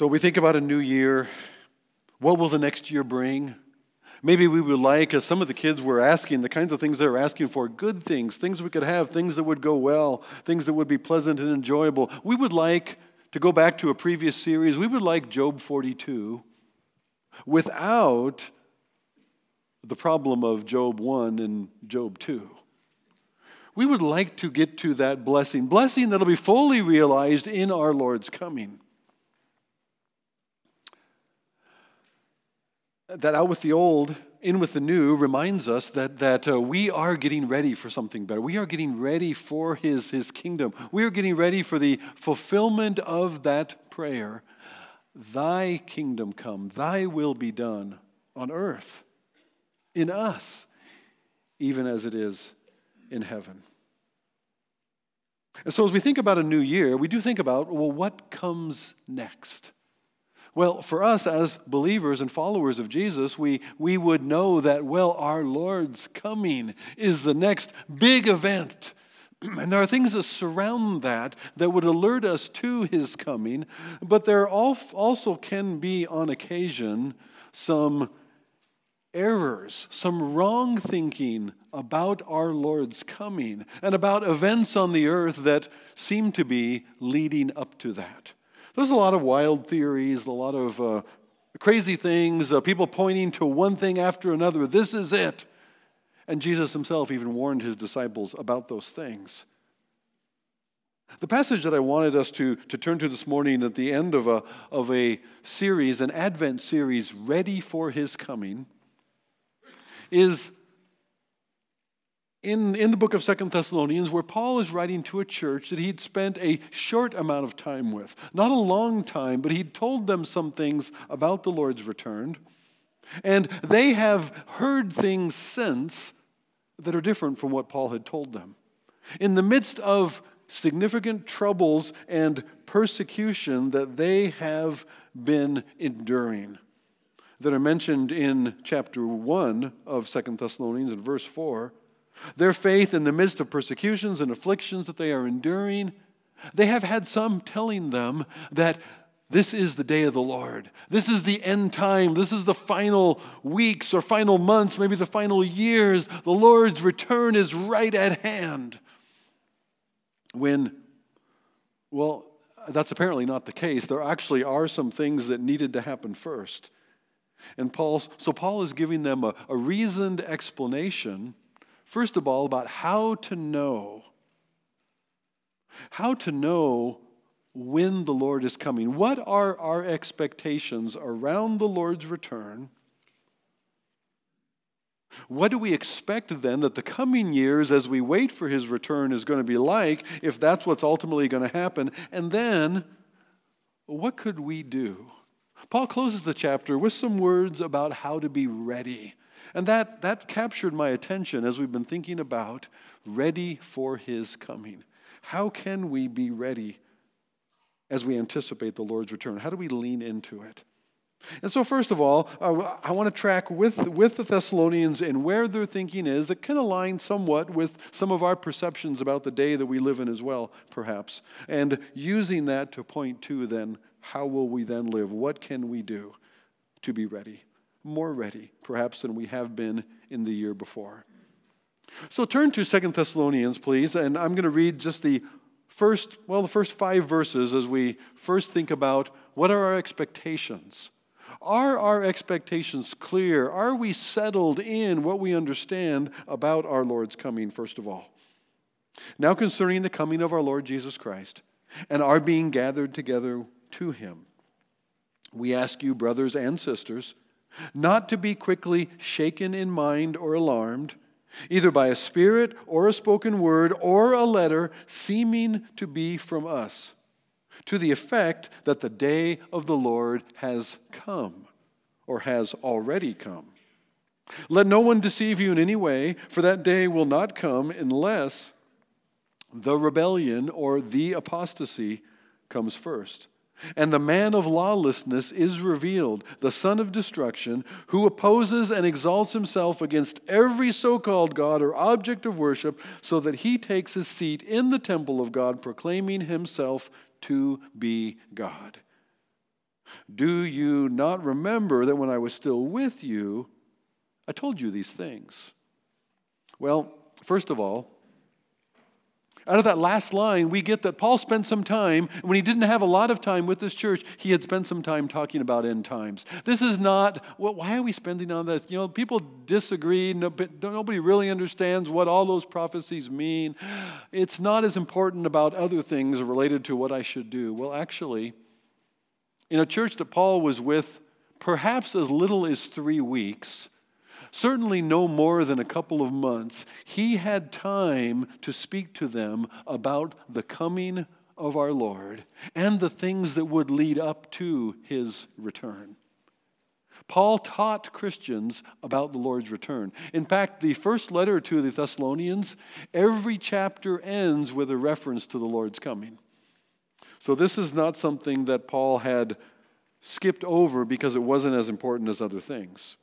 So we think about a new year. What will the next year bring? Maybe we would like, as some of the kids were asking, the kinds of things they were asking for good things, things we could have, things that would go well, things that would be pleasant and enjoyable. We would like to go back to a previous series, we would like Job 42 without the problem of Job 1 and Job 2. We would like to get to that blessing, blessing that'll be fully realized in our Lord's coming. That out with the old, in with the new reminds us that, that uh, we are getting ready for something better. We are getting ready for his, his kingdom. We are getting ready for the fulfillment of that prayer Thy kingdom come, Thy will be done on earth, in us, even as it is in heaven. And so, as we think about a new year, we do think about well, what comes next? Well, for us as believers and followers of Jesus, we, we would know that, well, our Lord's coming is the next big event. And there are things that surround that that would alert us to his coming, but there also can be, on occasion, some errors, some wrong thinking about our Lord's coming and about events on the earth that seem to be leading up to that. There's a lot of wild theories, a lot of uh, crazy things, uh, people pointing to one thing after another. This is it. And Jesus himself even warned his disciples about those things. The passage that I wanted us to, to turn to this morning at the end of a, of a series, an Advent series, Ready for His Coming, is in, in the book of Second Thessalonians, where Paul is writing to a church that he'd spent a short amount of time with. Not a long time, but he'd told them some things about the Lord's return. And they have heard things since that are different from what Paul had told them. In the midst of significant troubles and persecution that they have been enduring, that are mentioned in chapter 1 of Second Thessalonians in verse 4 their faith in the midst of persecutions and afflictions that they are enduring, they have had some telling them that this is the day of the Lord. This is the end time. This is the final weeks or final months, maybe the final years. The Lord's return is right at hand. When, well, that's apparently not the case. There actually are some things that needed to happen first. And Paul, so Paul is giving them a, a reasoned explanation First of all, about how to know. How to know when the Lord is coming. What are our expectations around the Lord's return? What do we expect then that the coming years, as we wait for his return, is going to be like, if that's what's ultimately going to happen? And then, what could we do? Paul closes the chapter with some words about how to be ready. And that, that captured my attention as we've been thinking about ready for his coming. How can we be ready as we anticipate the Lord's return? How do we lean into it? And so, first of all, I want to track with, with the Thessalonians and where their thinking is that can align somewhat with some of our perceptions about the day that we live in as well, perhaps. And using that to point to then, how will we then live? What can we do to be ready? More ready, perhaps, than we have been in the year before. So turn to Second Thessalonians, please, and I'm going to read just the first, well, the first five verses as we first think about what are our expectations. Are our expectations clear? Are we settled in what we understand about our Lord's coming, first of all? Now, concerning the coming of our Lord Jesus Christ and our being gathered together to him, we ask you, brothers and sisters, not to be quickly shaken in mind or alarmed, either by a spirit or a spoken word or a letter seeming to be from us, to the effect that the day of the Lord has come or has already come. Let no one deceive you in any way, for that day will not come unless the rebellion or the apostasy comes first and the man of lawlessness is revealed, the son of destruction, who opposes and exalts himself against every so called God or object of worship, so that he takes his seat in the temple of God, proclaiming himself to be God. Do you not remember that when I was still with you, I told you these things? Well, first of all, out of that last line, we get that Paul spent some time, when he didn't have a lot of time with this church, he had spent some time talking about end times. This is not, well, why are we spending on this? You know, people disagree. nobody really understands what all those prophecies mean. It's not as important about other things related to what I should do. Well, actually, in a church that Paul was with perhaps as little as three weeks, certainly no more than a couple of months, he had time to speak to them about the coming of our Lord and the things that would lead up to his return. Paul taught Christians about the Lord's return. In fact, the first letter to the Thessalonians, every chapter ends with a reference to the Lord's coming. So this is not something that Paul had skipped over because it wasn't as important as other things.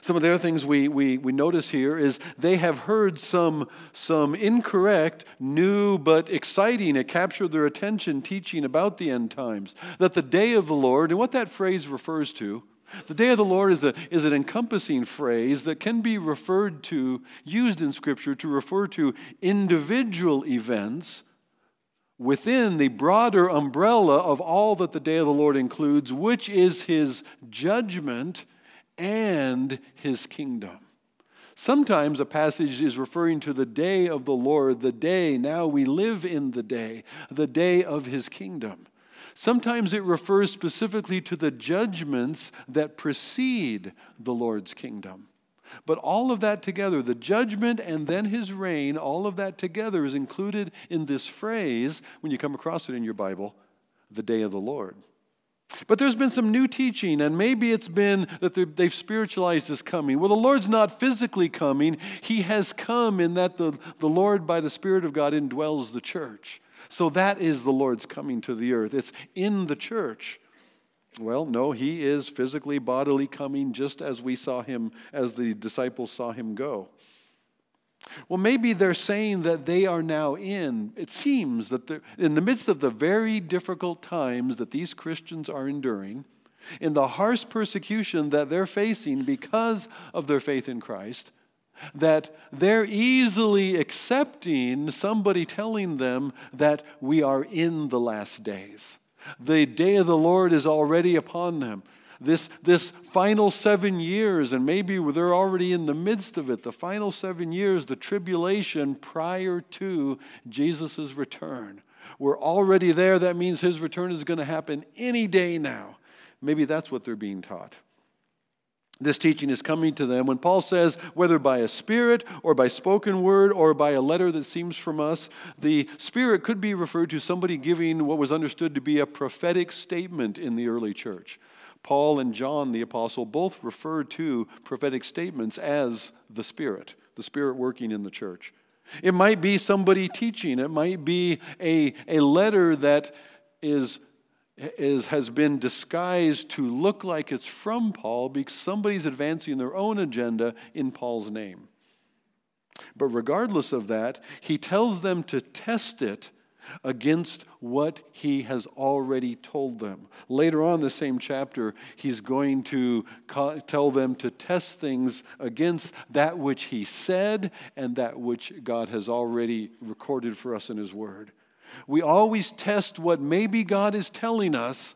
Some of the other things we, we, we notice here is they have heard some, some incorrect, new, but exciting, it captured their attention teaching about the end times. That the day of the Lord, and what that phrase refers to, the day of the Lord is, a, is an encompassing phrase that can be referred to, used in Scripture to refer to individual events within the broader umbrella of all that the day of the Lord includes, which is his judgment and his kingdom. Sometimes a passage is referring to the day of the Lord, the day, now we live in the day, the day of his kingdom. Sometimes it refers specifically to the judgments that precede the Lord's kingdom. But all of that together, the judgment and then his reign, all of that together is included in this phrase, when you come across it in your Bible, the day of the Lord. But there's been some new teaching, and maybe it's been that they've spiritualized his coming. Well, the Lord's not physically coming, he has come in that the, the Lord, by the Spirit of God, indwells the church. So that is the Lord's coming to the earth. It's in the church. Well, no, he is physically, bodily coming just as we saw him, as the disciples saw him go. Well, maybe they're saying that they are now in, it seems that in the midst of the very difficult times that these Christians are enduring, in the harsh persecution that they're facing because of their faith in Christ, that they're easily accepting somebody telling them that we are in the last days. The day of the Lord is already upon them. This, this final seven years, and maybe they're already in the midst of it, the final seven years, the tribulation prior to Jesus' return. We're already there. That means his return is going to happen any day now. Maybe that's what they're being taught. This teaching is coming to them when Paul says, whether by a spirit or by spoken word or by a letter that seems from us, the spirit could be referred to somebody giving what was understood to be a prophetic statement in the early church. Paul and John the apostle both refer to prophetic statements as the Spirit, the Spirit working in the church. It might be somebody teaching, it might be a, a letter that is, is, has been disguised to look like it's from Paul because somebody's advancing their own agenda in Paul's name. But regardless of that, he tells them to test it against what he has already told them. Later on, the same chapter, he's going to tell them to test things against that which he said and that which God has already recorded for us in his word. We always test what maybe God is telling us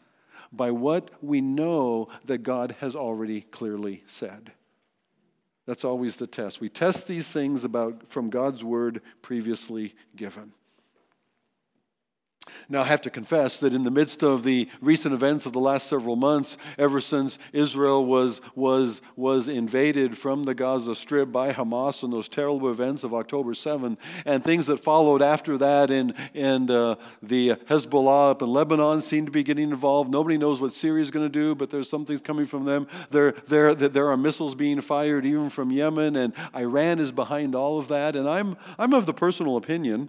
by what we know that God has already clearly said. That's always the test. We test these things about from God's word previously given. Now, I have to confess that in the midst of the recent events of the last several months, ever since Israel was, was, was invaded from the Gaza Strip by Hamas and those terrible events of October 7, and things that followed after that, and, and uh, the Hezbollah up in Lebanon seem to be getting involved. Nobody knows what Syria is going to do, but there's some things coming from them. There, there, there are missiles being fired even from Yemen, and Iran is behind all of that. And I'm, I'm of the personal opinion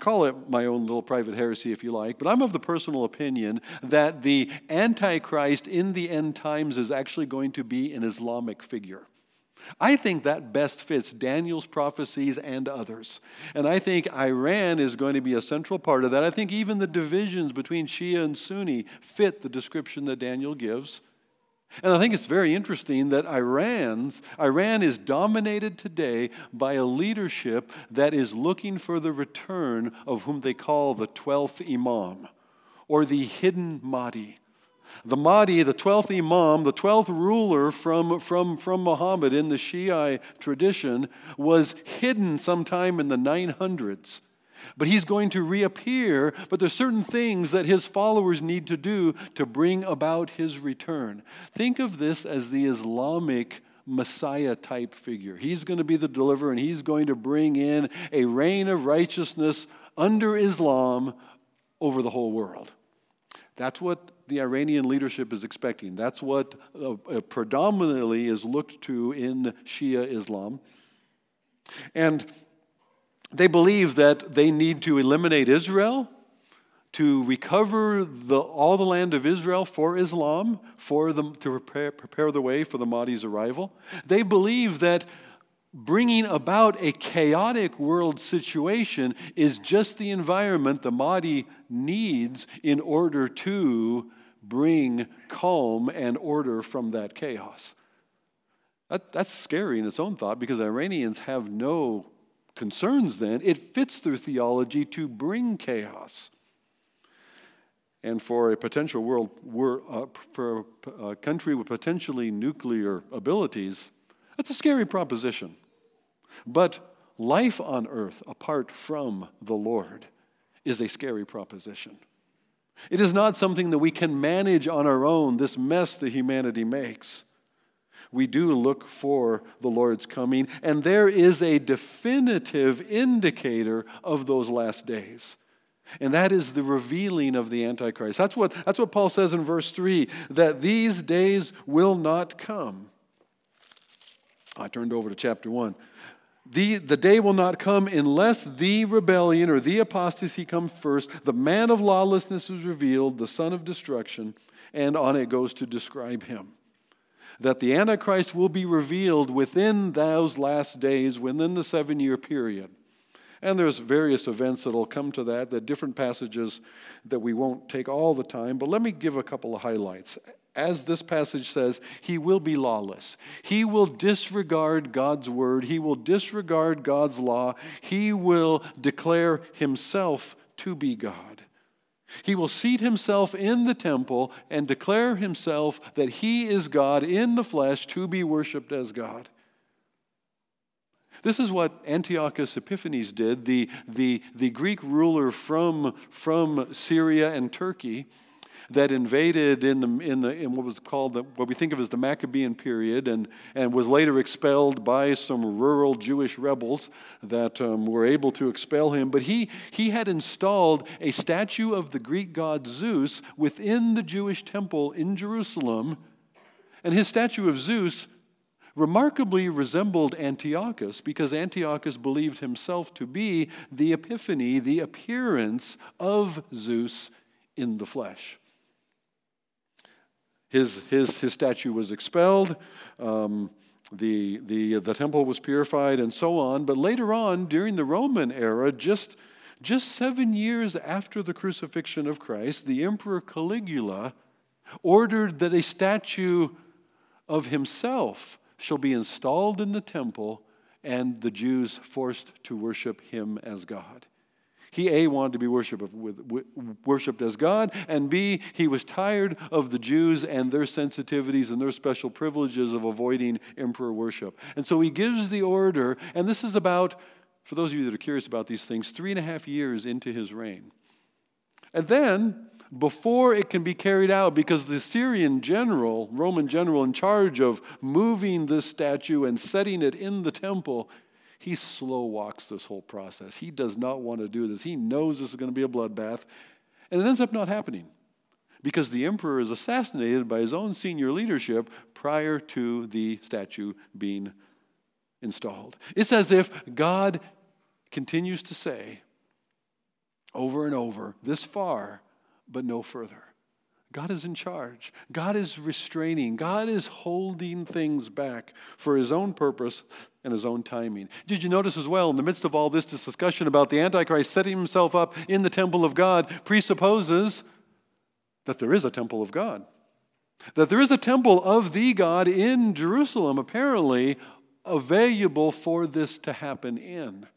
Call it my own little private heresy if you like, but I'm of the personal opinion that the Antichrist in the end times is actually going to be an Islamic figure. I think that best fits Daniel's prophecies and others. And I think Iran is going to be a central part of that. I think even the divisions between Shia and Sunni fit the description that Daniel gives. And I think it's very interesting that Iran's, Iran is dominated today by a leadership that is looking for the return of whom they call the 12th Imam or the hidden Mahdi. The Mahdi, the 12th Imam, the 12th ruler from, from, from Muhammad in the Shiite tradition, was hidden sometime in the 900s. But he's going to reappear, but there's certain things that his followers need to do to bring about his return. Think of this as the Islamic Messiah type figure. He's going to be the deliverer and he's going to bring in a reign of righteousness under Islam over the whole world. That's what the Iranian leadership is expecting. That's what uh, predominantly is looked to in Shia Islam. And they believe that they need to eliminate Israel to recover the, all the land of Israel for Islam, for to prepare, prepare the way for the Mahdi's arrival. They believe that bringing about a chaotic world situation is just the environment the Mahdi needs in order to bring calm and order from that chaos. That, that's scary in its own thought because Iranians have no concerns then. It fits their theology to bring chaos. And for a potential world, uh, for a country with potentially nuclear abilities, that's a scary proposition. But life on earth apart from the Lord is a scary proposition. It is not something that we can manage on our own, this mess that humanity makes. We do look for the Lord's coming, and there is a definitive indicator of those last days. And that is the revealing of the Antichrist. That's what, that's what Paul says in verse 3 that these days will not come. I turned over to chapter 1. The, the day will not come unless the rebellion or the apostasy comes first. The man of lawlessness is revealed, the son of destruction, and on it goes to describe him. That the Antichrist will be revealed within those last days, within the seven year period. And there's various events that'll come to that, that different passages that we won't take all the time, but let me give a couple of highlights as this passage says, he will be lawless. He will disregard God's word. He will disregard God's law. He will declare himself to be God. He will seat himself in the temple and declare himself that he is God in the flesh to be worshiped as God. This is what Antiochus Epiphanes did, the, the, the Greek ruler from, from Syria and Turkey that invaded in, the, in, the, in what was called the, what we think of as the Maccabean period and, and was later expelled by some rural Jewish rebels that um, were able to expel him. But he, he had installed a statue of the Greek god Zeus within the Jewish temple in Jerusalem. And his statue of Zeus remarkably resembled Antiochus because Antiochus believed himself to be the epiphany, the appearance of Zeus in the flesh. His, his, his statue was expelled. Um, the, the, the temple was purified and so on. But later on, during the Roman era, just, just seven years after the crucifixion of Christ, the Emperor Caligula ordered that a statue of himself shall be installed in the temple and the Jews forced to worship him as God. He, A, wanted to be worshiped, worshiped as God, and B, he was tired of the Jews and their sensitivities and their special privileges of avoiding emperor worship. And so he gives the order, and this is about, for those of you that are curious about these things, three and a half years into his reign. And then, before it can be carried out, because the Syrian general, Roman general in charge of moving this statue and setting it in the temple, he slow walks this whole process. He does not want to do this. He knows this is going to be a bloodbath. And it ends up not happening because the emperor is assassinated by his own senior leadership prior to the statue being installed. It's as if God continues to say over and over, this far, but no further. God is in charge. God is restraining. God is holding things back for his own purpose and his own timing. Did you notice as well, in the midst of all this, discussion about the Antichrist setting himself up in the temple of God presupposes that there is a temple of God. That there is a temple of the God in Jerusalem, apparently available for this to happen in.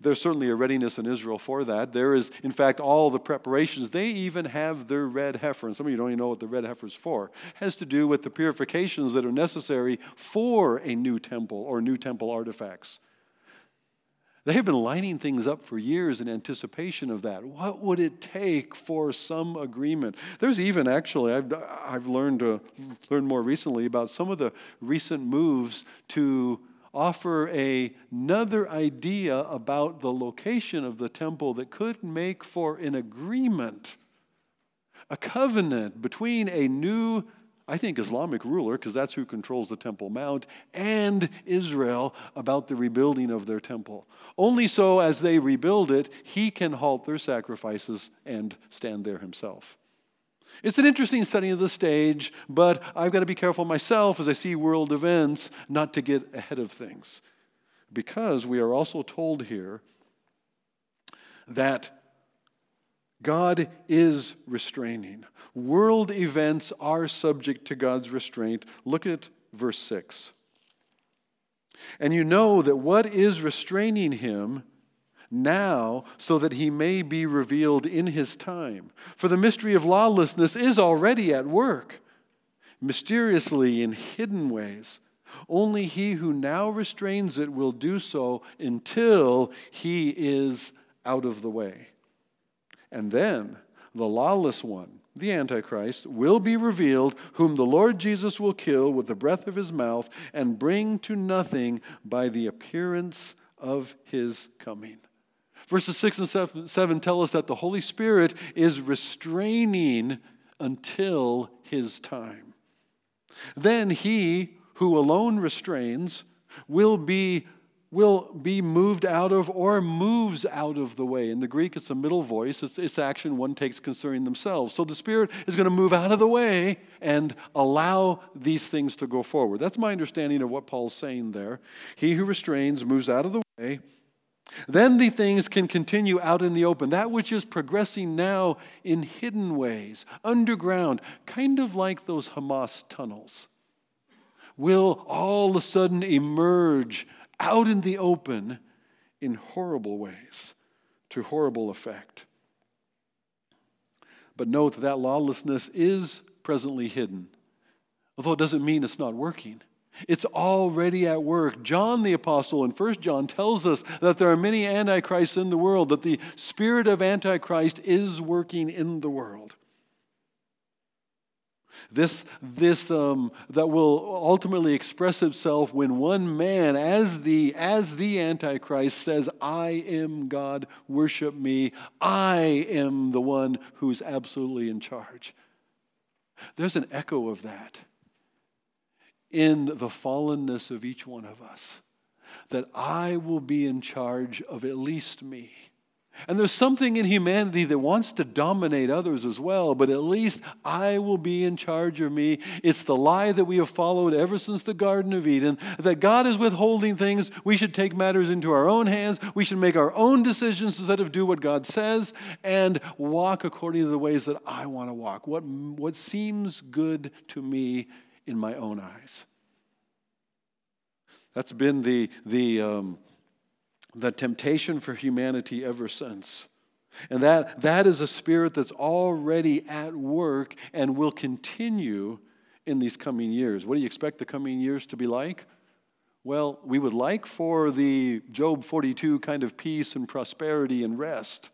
There's certainly a readiness in Israel for that. There is, in fact, all the preparations. They even have their red heifer, and some of you don't even know what the red heifer is for. It has to do with the purifications that are necessary for a new temple or new temple artifacts. They have been lining things up for years in anticipation of that. What would it take for some agreement? There's even actually, I've, I've learned, uh, learned more recently about some of the recent moves to offer a, another idea about the location of the temple that could make for an agreement, a covenant between a new, I think, Islamic ruler, because that's who controls the Temple Mount, and Israel about the rebuilding of their temple. Only so, as they rebuild it, he can halt their sacrifices and stand there himself. It's an interesting setting of the stage, but I've got to be careful myself as I see world events not to get ahead of things. Because we are also told here that God is restraining. World events are subject to God's restraint. Look at verse 6. And you know that what is restraining him now so that he may be revealed in his time. For the mystery of lawlessness is already at work, mysteriously in hidden ways. Only he who now restrains it will do so until he is out of the way. And then the lawless one, the Antichrist, will be revealed, whom the Lord Jesus will kill with the breath of his mouth and bring to nothing by the appearance of his coming. Verses 6 and 7 tell us that the Holy Spirit is restraining until his time. Then he who alone restrains will be will be moved out of or moves out of the way. In the Greek, it's a middle voice. It's, it's action one takes concerning themselves. So the Spirit is going to move out of the way and allow these things to go forward. That's my understanding of what Paul's saying there. He who restrains moves out of the way then the things can continue out in the open. That which is progressing now in hidden ways, underground, kind of like those Hamas tunnels, will all of a sudden emerge out in the open in horrible ways, to horrible effect. But note that, that lawlessness is presently hidden, although it doesn't mean it's not working. It's already at work. John the Apostle in 1 John tells us that there are many antichrists in the world, that the spirit of Antichrist is working in the world. This, this um, that will ultimately express itself when one man, as the, as the Antichrist, says, I am God, worship me, I am the one who's absolutely in charge. There's an echo of that in the fallenness of each one of us, that I will be in charge of at least me. And there's something in humanity that wants to dominate others as well, but at least I will be in charge of me. It's the lie that we have followed ever since the Garden of Eden that God is withholding things. We should take matters into our own hands. We should make our own decisions instead of do what God says and walk according to the ways that I want to walk. What, what seems good to me in my own eyes. That's been the, the, um, the temptation for humanity ever since. And that, that is a spirit that's already at work and will continue in these coming years. What do you expect the coming years to be like? Well, we would like for the Job 42 kind of peace and prosperity and rest,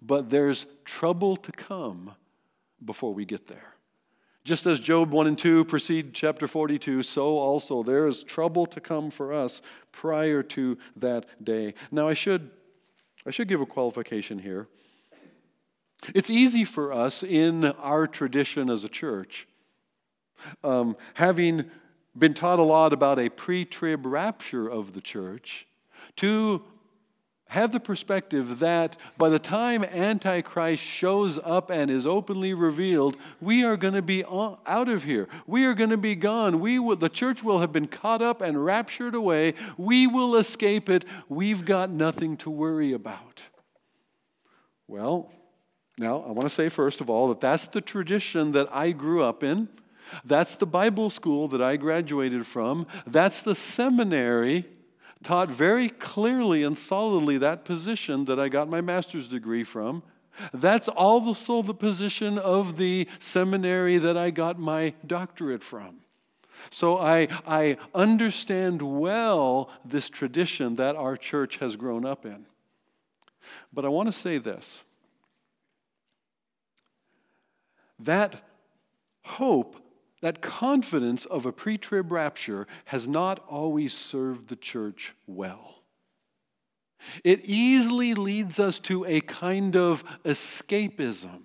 but there's trouble to come before we get there. Just as Job 1 and 2 precede chapter 42, so also there is trouble to come for us prior to that day. Now, I should, I should give a qualification here. It's easy for us in our tradition as a church, um, having been taught a lot about a pre trib rapture of the church, to have the perspective that by the time Antichrist shows up and is openly revealed, we are going to be out of here. We are going to be gone. We will, the church will have been caught up and raptured away. We will escape it. We've got nothing to worry about. Well, now I want to say, first of all, that that's the tradition that I grew up in. That's the Bible school that I graduated from. That's the seminary taught very clearly and solidly that position that I got my master's degree from. That's also the position of the seminary that I got my doctorate from. So I, I understand well this tradition that our church has grown up in. But I want to say this that hope that confidence of a pre trib rapture has not always served the church well. It easily leads us to a kind of escapism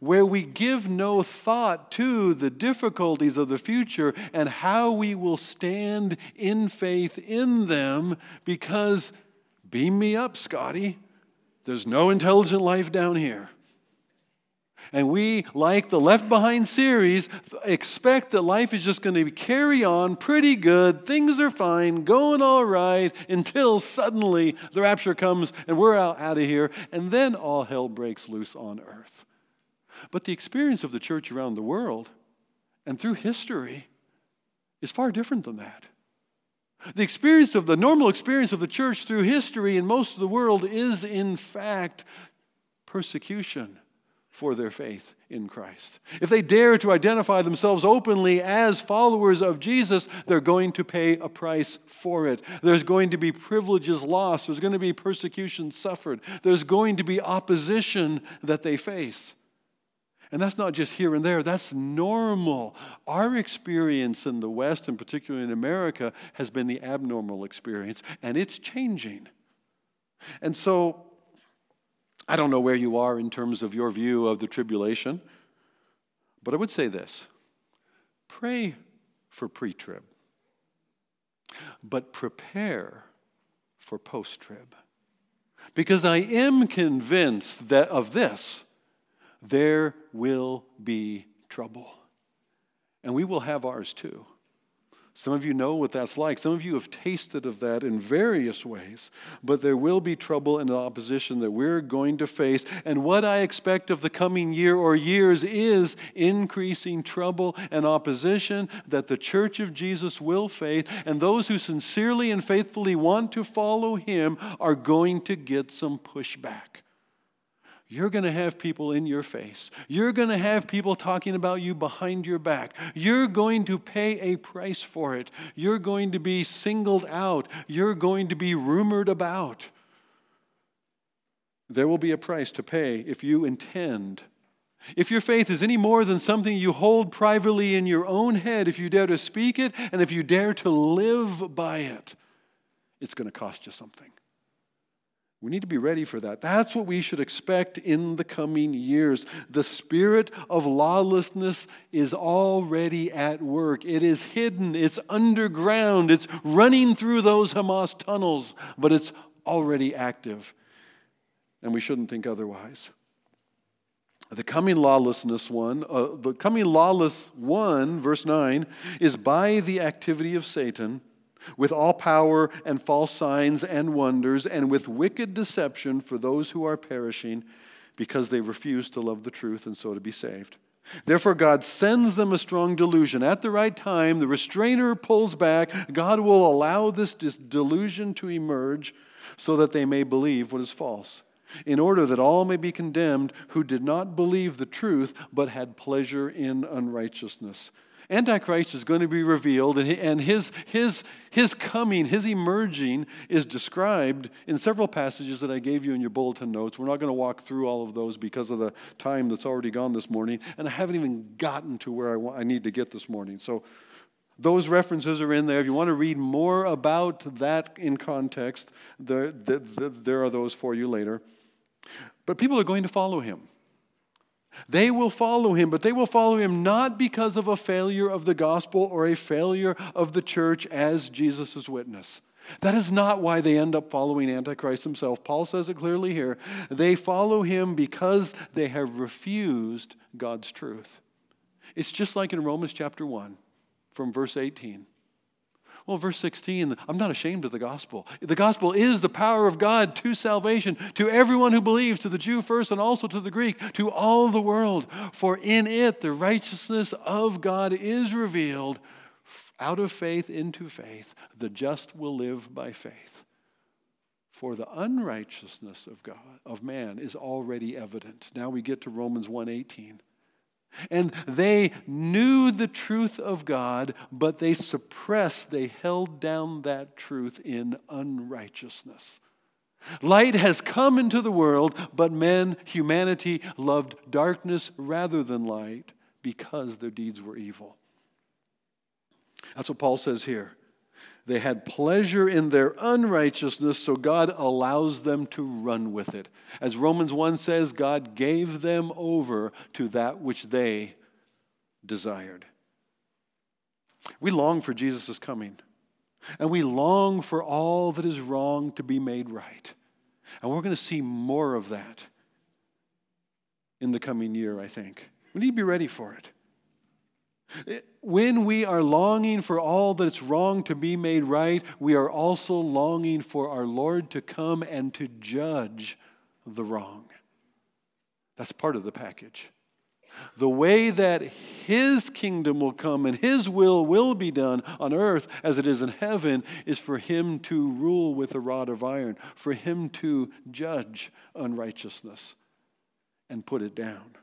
where we give no thought to the difficulties of the future and how we will stand in faith in them because, beam me up, Scotty, there's no intelligent life down here. And we, like the Left Behind series, expect that life is just going to carry on pretty good. Things are fine, going all right, until suddenly the rapture comes and we're out, out of here. And then all hell breaks loose on earth. But the experience of the church around the world and through history is far different than that. The experience of the normal experience of the church through history in most of the world is, in fact, persecution for their faith in Christ. If they dare to identify themselves openly as followers of Jesus, they're going to pay a price for it. There's going to be privileges lost, there's going to be persecution suffered, there's going to be opposition that they face. And that's not just here and there, that's normal. Our experience in the West, and particularly in America, has been the abnormal experience, and it's changing. And so, I don't know where you are in terms of your view of the tribulation, but I would say this pray for pre trib, but prepare for post trib. Because I am convinced that of this, there will be trouble. And we will have ours too. Some of you know what that's like. Some of you have tasted of that in various ways. But there will be trouble and opposition that we're going to face. And what I expect of the coming year or years is increasing trouble and opposition that the church of Jesus will face. And those who sincerely and faithfully want to follow him are going to get some pushback. You're going to have people in your face. You're going to have people talking about you behind your back. You're going to pay a price for it. You're going to be singled out. You're going to be rumored about. There will be a price to pay if you intend. If your faith is any more than something you hold privately in your own head, if you dare to speak it and if you dare to live by it, it's going to cost you something. We need to be ready for that. That's what we should expect in the coming years. The spirit of lawlessness is already at work. It is hidden, it's underground, it's running through those Hamas tunnels, but it's already active. And we shouldn't think otherwise. The coming lawlessness one, uh, the coming lawless one, verse 9, is by the activity of Satan with all power and false signs and wonders, and with wicked deception for those who are perishing because they refuse to love the truth and so to be saved. Therefore, God sends them a strong delusion. At the right time, the restrainer pulls back. God will allow this delusion to emerge so that they may believe what is false, in order that all may be condemned who did not believe the truth but had pleasure in unrighteousness. Antichrist is going to be revealed, and his, his, his coming, his emerging, is described in several passages that I gave you in your bulletin notes. We're not going to walk through all of those because of the time that's already gone this morning, and I haven't even gotten to where I, want, I need to get this morning. So those references are in there. If you want to read more about that in context, there, there, there are those for you later. But people are going to follow him. They will follow him, but they will follow him not because of a failure of the gospel or a failure of the church as Jesus' witness. That is not why they end up following Antichrist himself. Paul says it clearly here. They follow him because they have refused God's truth. It's just like in Romans chapter 1, from verse 18. Well, verse 16, I'm not ashamed of the gospel. The gospel is the power of God to salvation, to everyone who believes, to the Jew first and also to the Greek, to all the world. For in it the righteousness of God is revealed out of faith into faith. The just will live by faith. For the unrighteousness of God, of man, is already evident. Now we get to Romans 1:18. And they knew the truth of God, but they suppressed, they held down that truth in unrighteousness. Light has come into the world, but men, humanity, loved darkness rather than light because their deeds were evil. That's what Paul says here. They had pleasure in their unrighteousness, so God allows them to run with it. As Romans 1 says, God gave them over to that which they desired. We long for Jesus' coming, and we long for all that is wrong to be made right. And we're going to see more of that in the coming year, I think. We need to be ready for it. When we are longing for all that is wrong to be made right, we are also longing for our Lord to come and to judge the wrong. That's part of the package. The way that His kingdom will come and His will will be done on earth as it is in heaven is for Him to rule with a rod of iron, for Him to judge unrighteousness and put it down.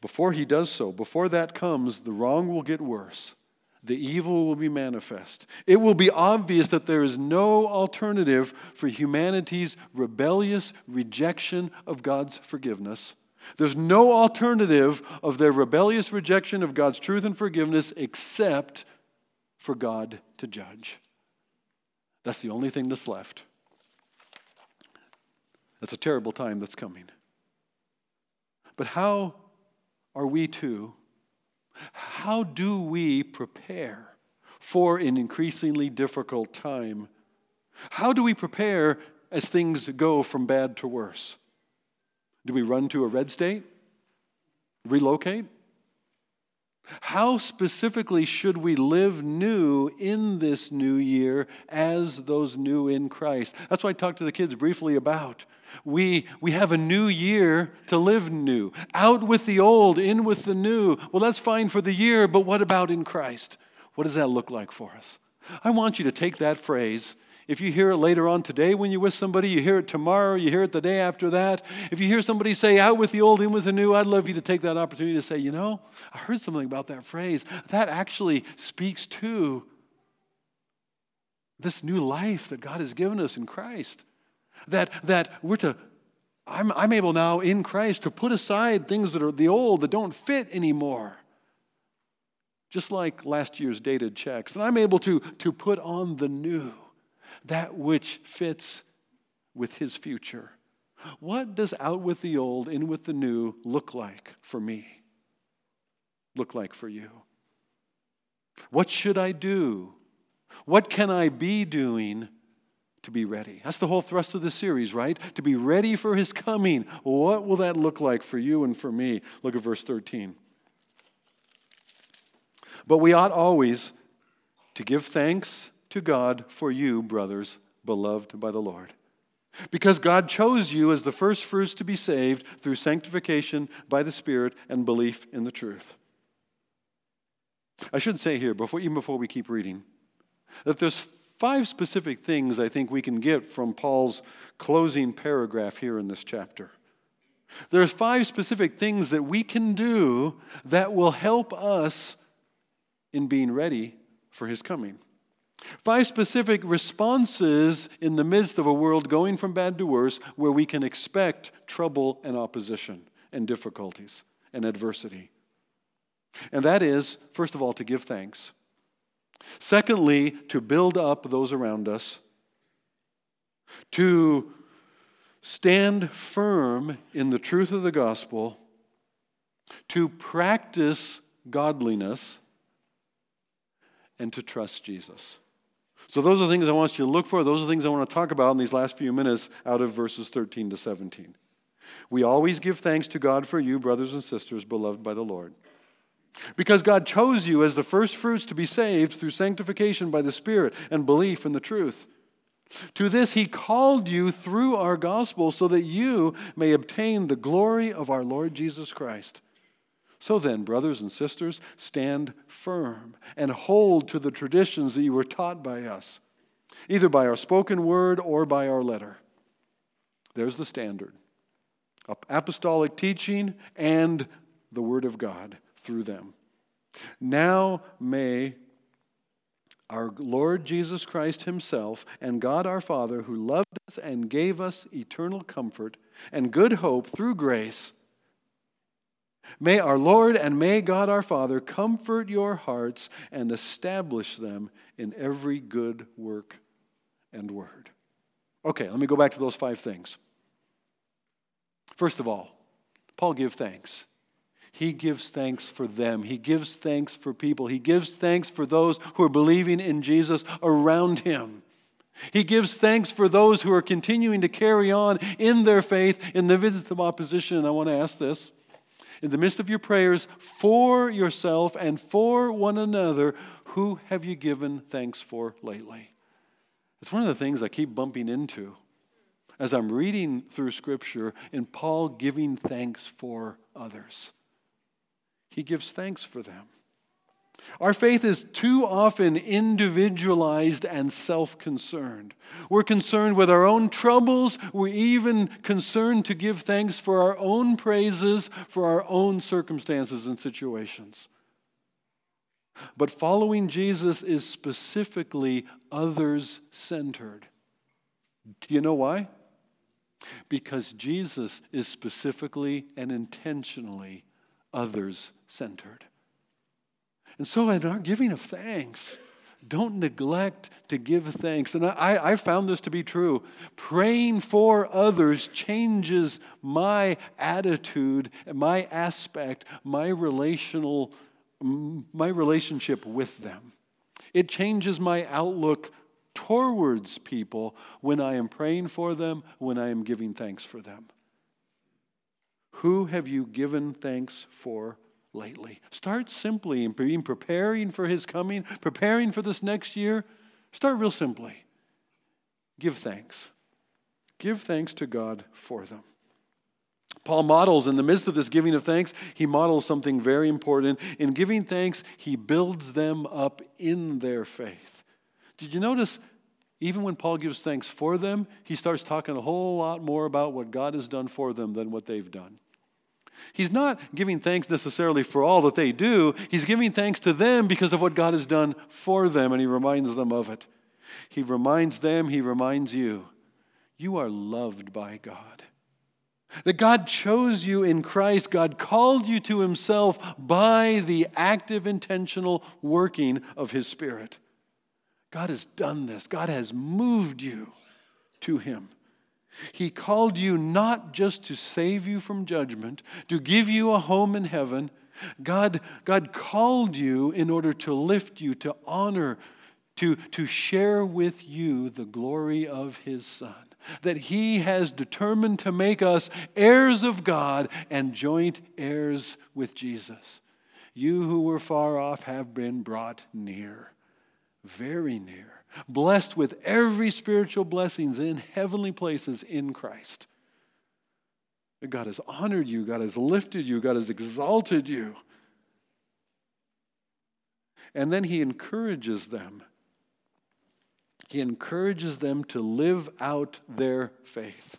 Before he does so, before that comes, the wrong will get worse. The evil will be manifest. It will be obvious that there is no alternative for humanity's rebellious rejection of God's forgiveness. There's no alternative of their rebellious rejection of God's truth and forgiveness except for God to judge. That's the only thing that's left. That's a terrible time that's coming. But how are we too? How do we prepare for an increasingly difficult time? How do we prepare as things go from bad to worse? Do we run to a red state? Relocate? How specifically should we live new in this new year as those new in Christ? That's what I talked to the kids briefly about. We, we have a new year to live new. Out with the old, in with the new. Well, that's fine for the year, but what about in Christ? What does that look like for us? I want you to take that phrase if you hear it later on today when you're with somebody, you hear it tomorrow, you hear it the day after that. If you hear somebody say, out with the old, in with the new, I'd love you to take that opportunity to say, you know, I heard something about that phrase. That actually speaks to this new life that God has given us in Christ. That, that we're to, I'm, I'm able now in Christ to put aside things that are the old that don't fit anymore just like last year's dated checks. And I'm able to, to put on the new that which fits with his future. What does out with the old, in with the new look like for me? Look like for you? What should I do? What can I be doing to be ready? That's the whole thrust of the series, right? To be ready for his coming. What will that look like for you and for me? Look at verse 13. But we ought always to give thanks to God for you, brothers, beloved by the Lord. Because God chose you as the first fruits to be saved through sanctification by the Spirit and belief in the truth. I should say here, before, even before we keep reading, that there's five specific things I think we can get from Paul's closing paragraph here in this chapter. There's five specific things that we can do that will help us in being ready for his coming. Five specific responses in the midst of a world going from bad to worse where we can expect trouble and opposition and difficulties and adversity. And that is, first of all, to give thanks. Secondly, to build up those around us. To stand firm in the truth of the gospel. To practice godliness. And to trust Jesus. So, those are the things I want you to look for. Those are things I want to talk about in these last few minutes out of verses 13 to 17. We always give thanks to God for you, brothers and sisters, beloved by the Lord. Because God chose you as the first fruits to be saved through sanctification by the Spirit and belief in the truth. To this he called you through our gospel so that you may obtain the glory of our Lord Jesus Christ. So then, brothers and sisters, stand firm and hold to the traditions that you were taught by us, either by our spoken word or by our letter. There's the standard apostolic teaching and the word of God through them. Now may our Lord Jesus Christ Himself and God our Father, who loved us and gave us eternal comfort and good hope through grace, may our Lord and may God our Father comfort your hearts and establish them in every good work and word. Okay, let me go back to those five things. First of all, Paul give thanks. He gives thanks for them. He gives thanks for people. He gives thanks for those who are believing in Jesus around him. He gives thanks for those who are continuing to carry on in their faith in the midst of opposition. And I want to ask this in the midst of your prayers for yourself and for one another, who have you given thanks for lately? It's one of the things I keep bumping into as I'm reading through Scripture in Paul giving thanks for others. He gives thanks for them. Our faith is too often individualized and self concerned. We're concerned with our own troubles. We're even concerned to give thanks for our own praises, for our own circumstances and situations. But following Jesus is specifically others centered. Do you know why? Because Jesus is specifically and intentionally others centered. And so, in our giving of thanks, don't neglect to give thanks. And I, I found this to be true. Praying for others changes my attitude, my aspect, my relational, my relationship with them. It changes my outlook towards people when I am praying for them, when I am giving thanks for them. Who have you given thanks for lately? Start simply in preparing for his coming, preparing for this next year. Start real simply. Give thanks. Give thanks to God for them. Paul models in the midst of this giving of thanks, he models something very important. In giving thanks, he builds them up in their faith. Did you notice even when Paul gives thanks for them, he starts talking a whole lot more about what God has done for them than what they've done. He's not giving thanks necessarily for all that they do. He's giving thanks to them because of what God has done for them, and he reminds them of it. He reminds them, he reminds you, you are loved by God. That God chose you in Christ, God called you to himself by the active, intentional working of his Spirit. God has done this, God has moved you to him. He called you not just to save you from judgment, to give you a home in heaven. God, God called you in order to lift you, to honor, to, to share with you the glory of His Son. That He has determined to make us heirs of God and joint heirs with Jesus. You who were far off have been brought near, very near blessed with every spiritual blessings in heavenly places in Christ. God has honored you, God has lifted you, God has exalted you. And then he encourages them. He encourages them to live out their faith.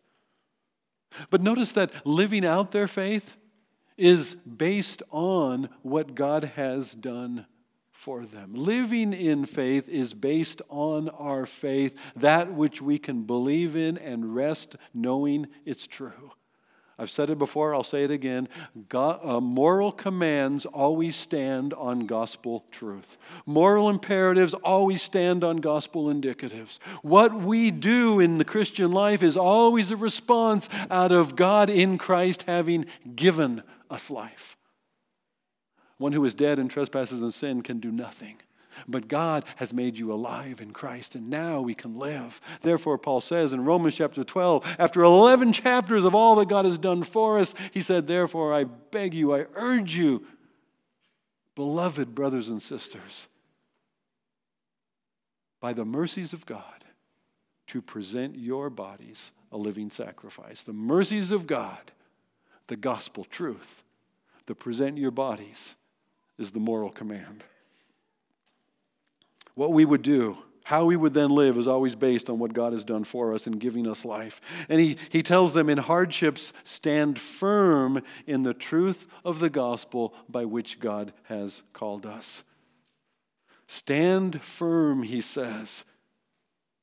But notice that living out their faith is based on what God has done for them. Living in faith is based on our faith, that which we can believe in and rest knowing it's true. I've said it before, I'll say it again. God, uh, moral commands always stand on gospel truth. Moral imperatives always stand on gospel indicatives. What we do in the Christian life is always a response out of God in Christ having given us life. One who is dead in trespasses and sin can do nothing. But God has made you alive in Christ, and now we can live. Therefore, Paul says in Romans chapter 12, after 11 chapters of all that God has done for us, he said, Therefore, I beg you, I urge you, beloved brothers and sisters, by the mercies of God, to present your bodies a living sacrifice. The mercies of God, the gospel truth, the present your bodies is the moral command. What we would do, how we would then live, is always based on what God has done for us in giving us life. And he, he tells them in hardships, stand firm in the truth of the gospel by which God has called us. Stand firm, he says.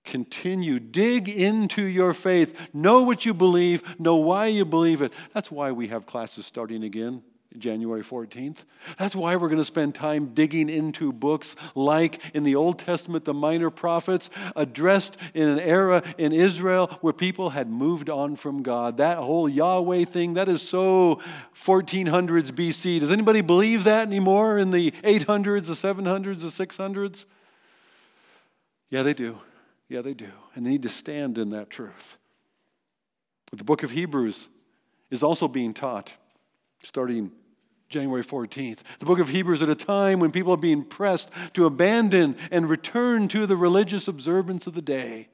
Continue. Dig into your faith. Know what you believe. Know why you believe it. That's why we have classes starting again January 14th. That's why we're going to spend time digging into books like in the Old Testament, the minor prophets, addressed in an era in Israel where people had moved on from God. That whole Yahweh thing, that is so 1400s BC. Does anybody believe that anymore in the 800s, the 700s, the 600s? Yeah, they do. Yeah, they do. And they need to stand in that truth. The book of Hebrews is also being taught starting January 14th. The book of Hebrews at a time when people are being pressed to abandon and return to the religious observance of the day.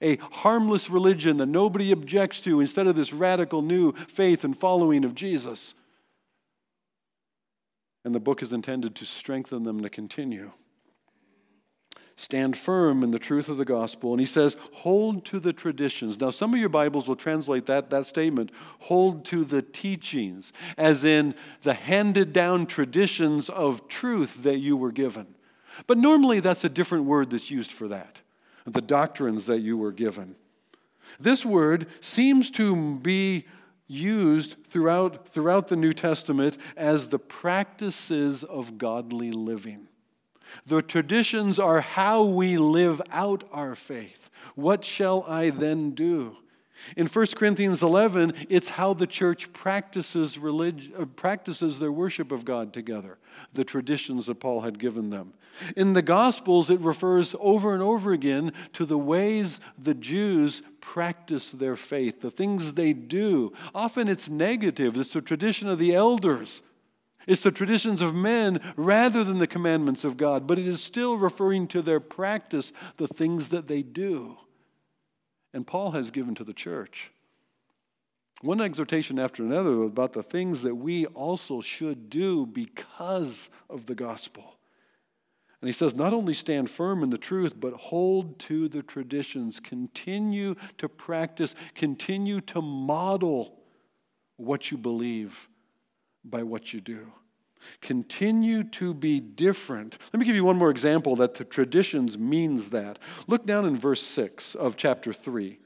A harmless religion that nobody objects to instead of this radical new faith and following of Jesus. And the book is intended to strengthen them to continue. Stand firm in the truth of the gospel. And he says, hold to the traditions. Now, some of your Bibles will translate that, that statement, hold to the teachings, as in the handed down traditions of truth that you were given. But normally that's a different word that's used for that, the doctrines that you were given. This word seems to be used throughout, throughout the New Testament as the practices of godly living. The traditions are how we live out our faith. What shall I then do? In 1 Corinthians 11, it's how the church practices, religion, uh, practices their worship of God together, the traditions that Paul had given them. In the Gospels, it refers over and over again to the ways the Jews practice their faith, the things they do. Often it's negative, it's the tradition of the elders it's the traditions of men rather than the commandments of God, but it is still referring to their practice, the things that they do. And Paul has given to the church one exhortation after another about the things that we also should do because of the gospel. And he says, not only stand firm in the truth, but hold to the traditions. Continue to practice, continue to model what you believe by what you do. Continue to be different. Let me give you one more example that the traditions means that. Look down in verse 6 of chapter 3.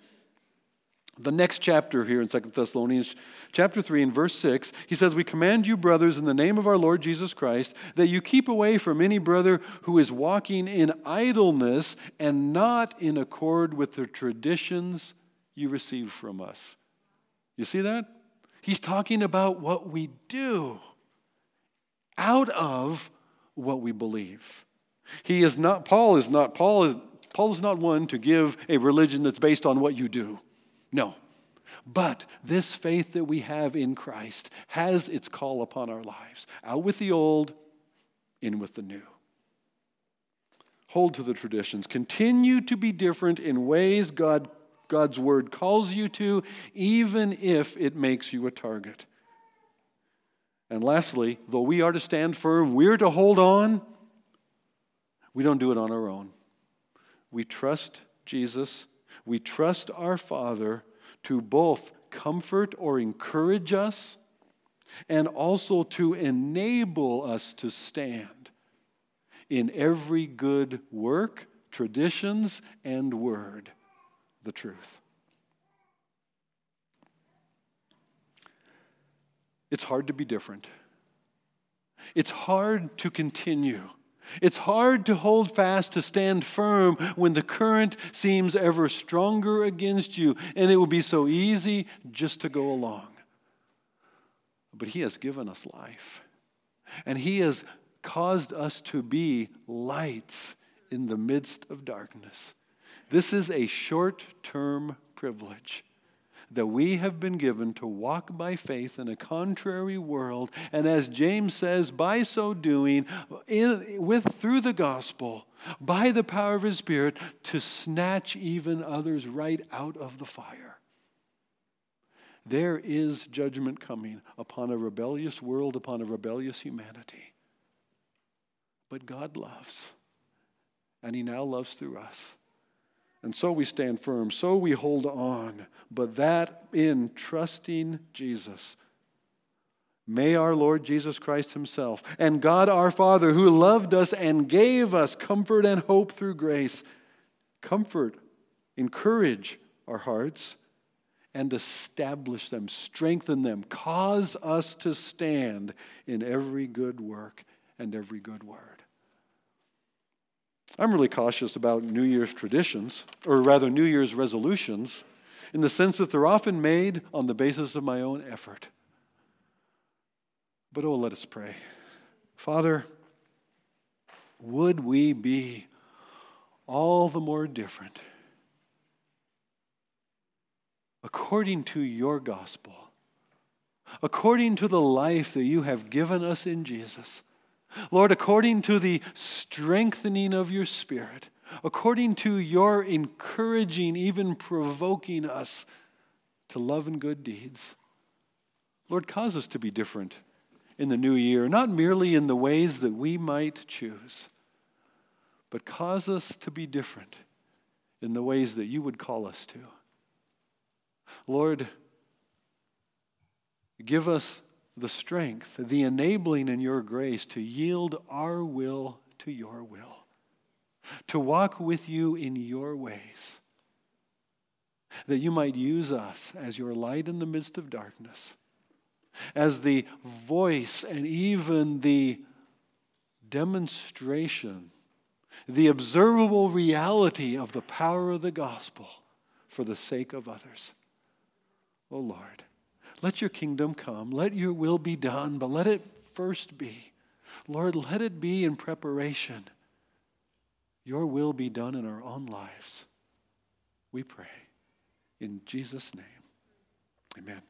The next chapter here in Second Thessalonians, chapter 3, in verse 6, he says, We command you, brothers, in the name of our Lord Jesus Christ, that you keep away from any brother who is walking in idleness and not in accord with the traditions you receive from us. You see that? He's talking about what we do out of what we believe. He is not, Paul is not, Paul is, Paul is not one to give a religion that's based on what you do. No. But this faith that we have in Christ has its call upon our lives. Out with the old, in with the new. Hold to the traditions. Continue to be different in ways God God's word calls you to, even if it makes you a target. And lastly, though we are to stand firm, we're to hold on, we don't do it on our own. We trust Jesus, we trust our Father to both comfort or encourage us and also to enable us to stand in every good work, traditions, and word the truth. It's hard to be different. It's hard to continue. It's hard to hold fast, to stand firm when the current seems ever stronger against you, and it will be so easy just to go along. But He has given us life, and He has caused us to be lights in the midst of darkness. This is a short term privilege that we have been given to walk by faith in a contrary world. And as James says, by so doing, in, with, through the gospel, by the power of his Spirit, to snatch even others right out of the fire. There is judgment coming upon a rebellious world, upon a rebellious humanity. But God loves, and He now loves through us. And so we stand firm, so we hold on, but that in trusting Jesus. May our Lord Jesus Christ Himself and God our Father, who loved us and gave us comfort and hope through grace, comfort, encourage our hearts and establish them, strengthen them, cause us to stand in every good work and every good word. I'm really cautious about New Year's traditions, or rather, New Year's resolutions, in the sense that they're often made on the basis of my own effort. But oh, let us pray. Father, would we be all the more different according to your gospel, according to the life that you have given us in Jesus. Lord, according to the strengthening of your Spirit, according to your encouraging, even provoking us to love and good deeds. Lord, cause us to be different in the new year, not merely in the ways that we might choose, but cause us to be different in the ways that you would call us to. Lord, give us the strength, the enabling in your grace to yield our will to your will, to walk with you in your ways, that you might use us as your light in the midst of darkness, as the voice and even the demonstration, the observable reality of the power of the gospel for the sake of others. Oh Lord, let your kingdom come. Let your will be done, but let it first be. Lord, let it be in preparation. Your will be done in our own lives. We pray. In Jesus' name, amen.